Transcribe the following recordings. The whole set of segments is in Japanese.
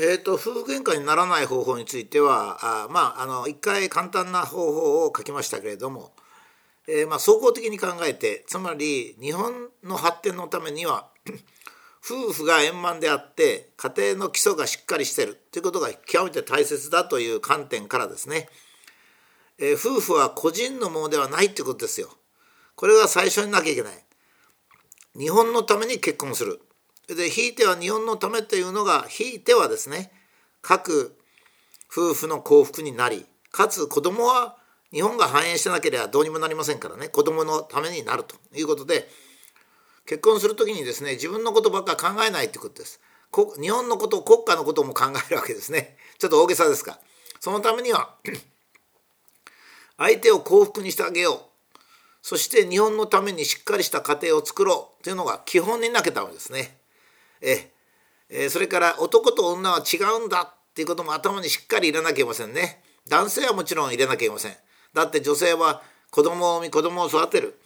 えーと、夫婦喧嘩にならない方法についてはあまあの一回簡単な方法を書きましたけれども、えー、まあ、総合的に考えてつまり日本の発展のためには 夫婦が円満であって家庭の基礎がしっかりしてるということが極めて大切だという観点からですね、えー、夫婦は個人のものではないということですよ。これが最初になきゃいけない。日本のために結婚する。でひいては日本のためというのがひいてはですね各夫婦の幸福になりかつ子供は日本が繁栄してなければどうにもなりませんからね子供のためになるということで結婚する時にですね自分のことばっか考えないということです。日本のこと国家のことも考えるわけですねちょっと大げさですかそのためには相手を幸福にしてあげようそして日本のためにしっかりした家庭を作ろうというのが基本になけたわけですね。ええ。それから男と女は違うんだっていうことも頭にしっかり入れなきゃいけませんね。男性はもちろん入れなきゃいけません。だって女性は子供を産み子供を育てる。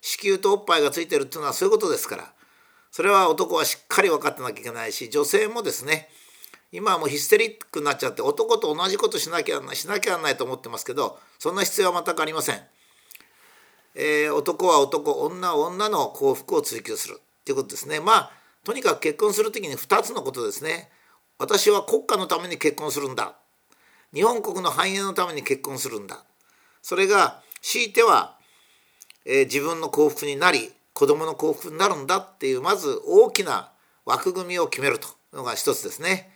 子宮とおっぱいがついてるっていうのはそういうことですから。それは男はしっかり分かってなきゃいけないし女性もですね今はもうヒステリックになっちゃって男と同じことしなきゃなしなきゃなないと思ってますけどそんな必要は全くありません。えー、男は男女は女の幸福を追求するっていうことですね。まあとにかく結婚する時に2つのことですね。私は国家のために結婚するんだ。日本国の繁栄のために結婚するんだ。それが強いては、えー、自分の幸福になり子供の幸福になるんだっていうまず大きな枠組みを決めるというのが一つですね。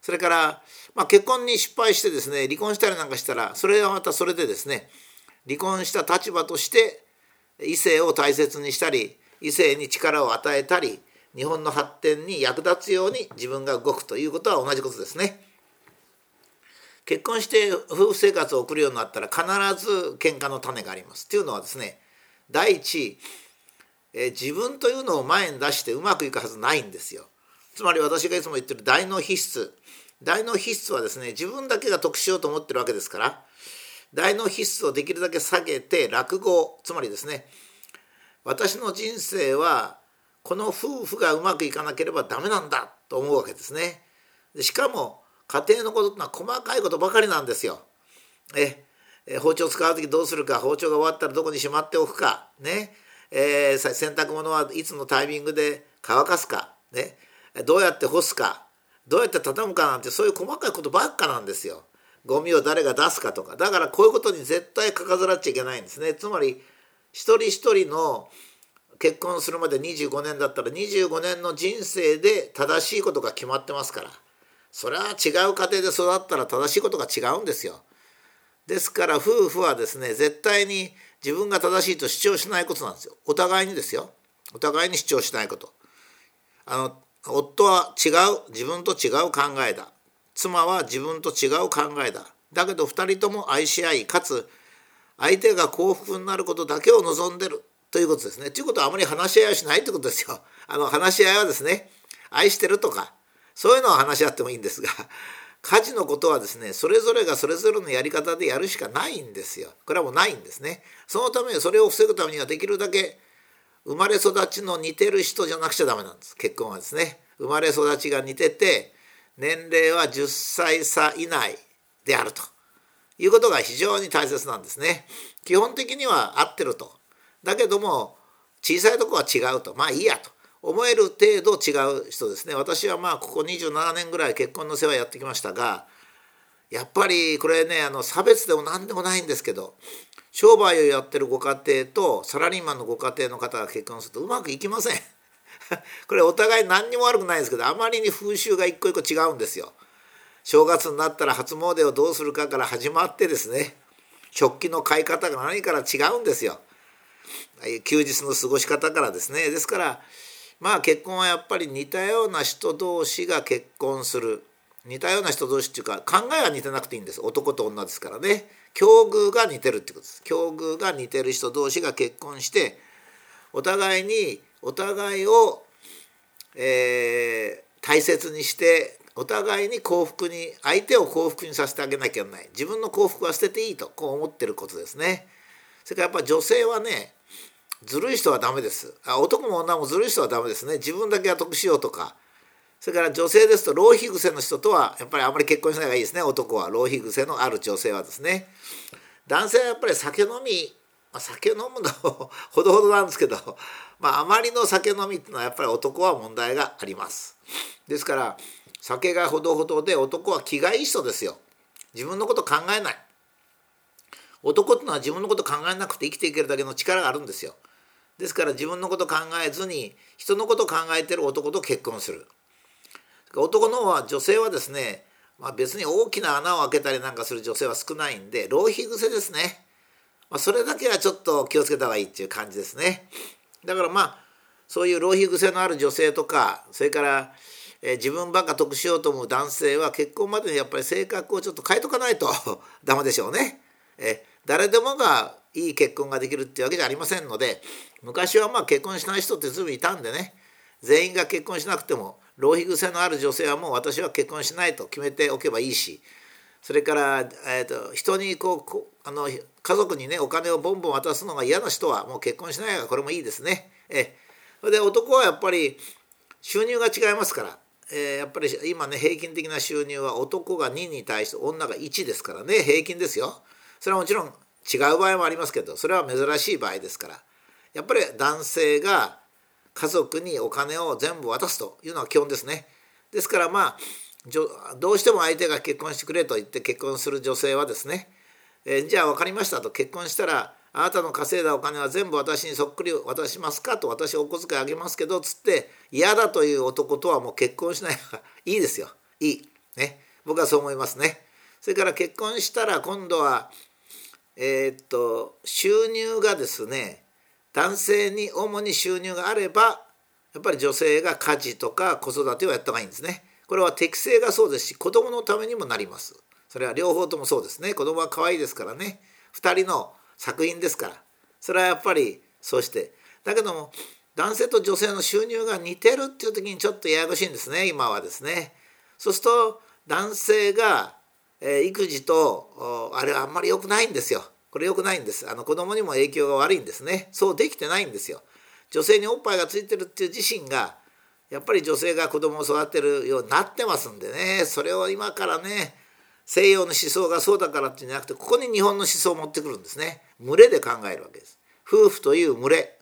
それから、まあ、結婚に失敗してですね離婚したりなんかしたらそれはまたそれでですね離婚した立場として異性を大切にしたり異性に力を与えたり日本の発展に役立つように自分が動くということは同じことですね。結婚して夫婦生活を送るようになったら必ず喧嘩の種があります。というのはですね第一、え自分というのを前に出してうまくいくはずないんですよ。つまり私がいつも言ってる大脳皮質大脳皮質はですね自分だけが得しようと思ってるわけですから大脳皮質をできるだけ下げて落語つまりですね私の人生はこの夫婦がうまくいかなければダメなんだと思うわけですね。でしかも家庭のことってのは細かいことばかりなんですよ。ええ包丁使う時どうするか包丁が終わったらどこにしまっておくかね、えー、洗濯物はいつのタイミングで乾かすか、ね、どうやって干すかどうやって畳むかなんてそういう細かいことばっかなんですよ。ゴミを誰が出すかとかだからこういうことに絶対かかずらっちゃいけないんですね。つまり一人一人の結婚するまで25年だったら25年の人生で正しいことが決まってますからそれは違う家庭で育ったら正しいことが違うんですよ。ですから夫婦はですね絶対に自分が正しいと主張しないことなんですよ。お互いにですよ。お互いに主張しないこと。あの夫は違う自分と違う考えだ。妻は自分と違う考えだ。だけど2人とも愛し合いかつ相手が幸福になることだけを望んでるということですね。ということはあまり話し合いはしないということですよ。あの話し合いはですね愛してるとかそういうのは話し合ってもいいんですが 家事のことはですねそれぞれがそれぞれのやり方でやるしかないんですよ。これはもうないんですね。そのためにそれを防ぐためにはできるだけ生まれ育ちの似てる人じゃなくちゃダメなんです結婚はですね。生まれ育ちが似てて年齢は10歳差以内であるということが非常に大切なんですね。基本的には合ってるとだけども小さいとこは違うとまあいいやと思える程度違う人ですね私はまあここ27年ぐらい結婚の世話やってきましたがやっぱりこれねあの差別でも何でもないんですけど商売をやってるご家庭とサラリーマンのご家庭の方が結婚するとうまくいきません。これお互い何にも悪くないですけどあまりに風習が一個一個違うんですよ。正月になったら初詣をどうするかから始まってですね食器の買い方が何から違うんですよ。休日の過ごし方からですね。ですからまあ結婚はやっぱり似たような人同士が結婚する。似たような人同士っていうか考えは似てなくていいんです。男と女ですからね。境遇が似てるってことです。境遇が似てる人同士が結婚してお互いにお互いを、えー、大切にしてお互いに幸福に相手を幸福にさせてあげなきゃいけない。自分の幸福は捨てていいとこう思ってることですね。それからやっぱ女性はねずるい人はダメです。あ男も女もずるい人はダメですね。自分だけは得しようとか。それから女性ですと浪費癖の人とはやっぱりあんまり結婚しない方がいいですね。男は。浪費癖のある女性はですね。男性はやっぱり酒飲み、まあ、酒飲むの ほどほどなんですけど、まあ、あまりの酒飲みっていうのはやっぱり男は問題があります。ですから酒がほどほどで男は気がいい人ですよ。自分のこと考えない。男っていうのは自分のこと考えなくて生きていけるだけの力があるんですよ。ですから自分のこと考えずに人のこと考えてる男と結婚する。男の方は女性はですね、まあ、別に大きな穴を開けたりなんかする女性は少ないんで浪費癖ですね、まあ、それだけはちょっと気をつけた方がいいっていう感じですね。だからまあそういう浪費癖のある女性とかそれからえ自分ばっか得しようと思う男性は結婚までにやっぱり性格をちょっと変えとかないと ダメでしょうね。え誰でもがいい結婚ができるっていうわけじゃありませんので昔はまあ結婚しない人って随分いたんでね全員が結婚しなくても浪費癖のある女性はもう私は結婚しないと決めておけばいいしそれから、えーと、人にこうあの家族にねお金をボンボン渡すのが嫌な人はもう結婚しないがこれもいいですね。えそれで男はやっぱり収入が違いますからえー、やっぱり今ね平均的な収入は男が2に対して女が1ですからね平均ですよ。それはもちろん違う場合もありますけどそれは珍しい場合ですから。やっぱり男性が家族にお金を全部渡すというのは基本ですね。ですからまあどうしても相手が結婚してくれと言って結婚する女性はですね、えー、じゃあ分かりましたと。結婚したらあなたの稼いだお金は全部私にそっくり渡しますかと私お小遣いあげますけどつって嫌だという男とはもう結婚しない方がいいですよ。いい。ね。僕はそう思いますね。それから結婚したら今度はえー、っと収入がですね男性に主に収入があればやっぱり女性が家事とか子育てをやった方がいいんですね。これは適性がそうですし子供のためにもなります。それは両方ともそうですね。子供は可愛いですからね。2人の作品ですから。それはやっぱりそうして。だけども男性と女性の収入が似てるっていう時にちょっとややこしいんですね。今はですね。そうすると男性が、え、育児とあれはあんまり良くないんですよ。これ良くないんです。あの子供にも影響が悪いんですね。そうできてないんですよ。女性におっぱいがついてるっていう自身がやっぱり女性が子供を育てるようになってますんでねそれを今からね西洋の思想がそうだからっていうんじゃなくてここに日本の思想を持ってくるんですね群れで考えるわけです夫婦という群れ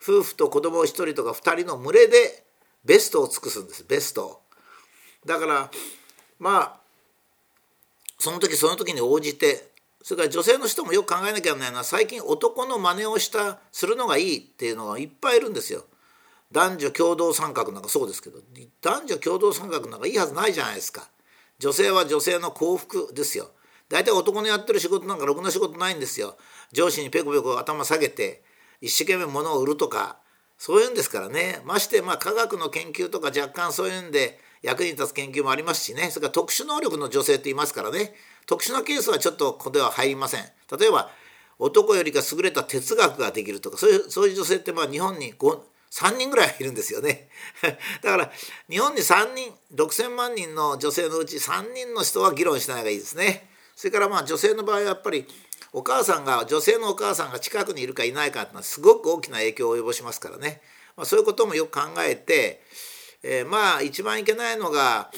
夫婦と子供1人とか2人の群れでベストを尽くすんですベストだからまあその時その時に応じてそれから女性の人もよく考えなきゃならないのは最近男の真似をしたするのがいいっていうのがいっぱいいるんですよ。男女共同参画なんかそうですけど男女共同参画なんかいいはずないじゃないですか。女性は女性の幸福ですよ。大体男のやってる仕事なんかろくな仕事ないんですよ。上司にペコペコ頭下げて一生懸命物を売るとかそういうんですからね。ましてまあ科学の研究とか若干そういうんで役に立つ研究もありますしね。それから特殊能力の女性って言いますからね。特殊なケースはちょっとここでは入りません。例えば男よりか優れた哲学ができるとかそういうそういう女性ってまあ日本に3人ぐらいいるんですよね。だから日本に3人6,000万人の女性のうち3人の人は議論しない方がいいですね。それからまあ女性の場合はやっぱりお母さんが女性のお母さんが近くにいるかいないかっていうのはすごく大きな影響を及ぼしますからね、まあ、そういうこともよく考えて、えー、まあ一番いけないのが、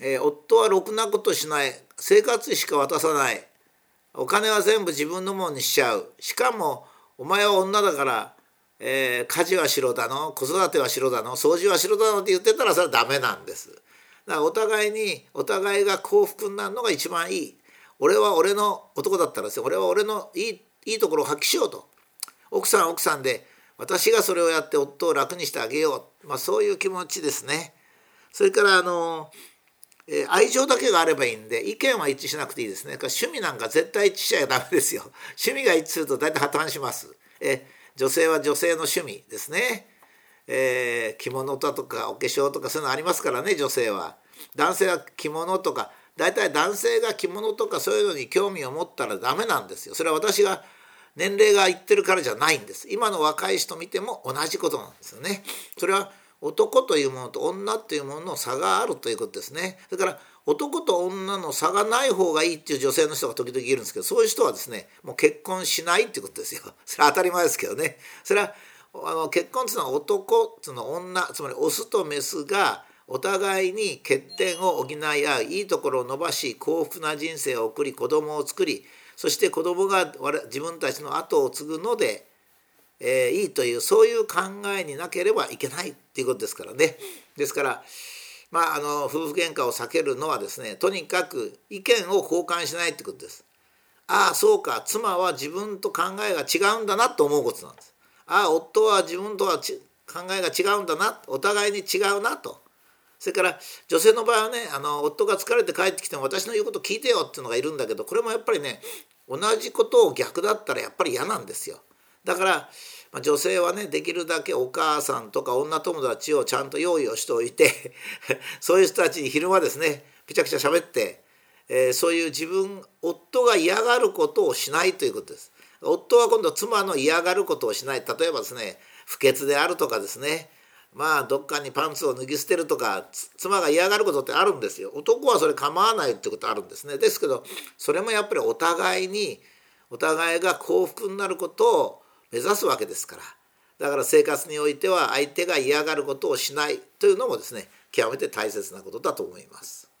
えー、夫はろくなことしない。生活費しか渡さない。お金は全部自分のものにしちゃう。しかもお前は女だからえー、家事はしろだの。子育てはしろだの。掃除はしろだのって言ってたらそれはダメなんです。だからお互いにお互いが幸福になるのが一番いい。俺は俺の男だったらですね俺は俺のいいいいところを発揮しようと。奥さん奥さんで私がそれをやって夫を楽にしてあげよう、まあ、そういう気持ちですね。それからあの、えー、愛情だけがあればいいんで意見は一致しなくていいですね。趣味なんか絶対一致しちゃダメですよ。趣味が一致すると大体破綻します。え女性は女性の趣味ですね、えー、着物だとかお化粧とかそういうのありますからね女性は男性は着物とか大体男性が着物とかそういうのに興味を持ったらダメなんですよそれは私が年齢がいってるからじゃないんです。今の若い人見ても同じことなんですよね。それは男というものと女というものの差があるということですね。それから男と女の差がない方がいいっていう女性の人が時々いるんですけどそういう人はですねもう結婚しないっていうことですよ。それは当たり前ですけどね。それはあの結婚っていうのは男つのは女つまりオスとメスがお互いに欠点を補い合ういいところを伸ばし幸福な人生を送り子供を作りそして子供が自分たちの後を継ぐので、えー、いいというそういう考えになければいけないっていうことですからね。ですからまあ、あの夫婦喧嘩を避けるのはですねとにかく意見を交換しないってことです。ああそうか妻は自分と考えが違うんだなと思うことなんです。ああ夫は自分とは考えが違うんだなお互いに違うなと。それから女性の場合はねあの夫が疲れて帰ってきても私の言うこと聞いてよっていうのがいるんだけどこれもやっぱりね同じことを逆だったらやっぱり嫌なんですよ。だからまあ、女性はねできるだけお母さんとか女友達をちゃんと用意をしておいて そういう人たちに昼間ですねピチャピチャ喋って、えー、そういう自分夫が嫌がることをしないということです。夫は今度妻の嫌がることをしない例えばですね不潔であるとかですねまあどっかにパンツを脱ぎ捨てるとか妻が嫌がることってあるんですよ。男はそれ構わないってことあるんですね。ですけどそれもやっぱりお互いにお互いが幸福になることを目指すわけですから。だから生活においては相手が嫌がることをしないというのもですね極めて大切なことだと思います。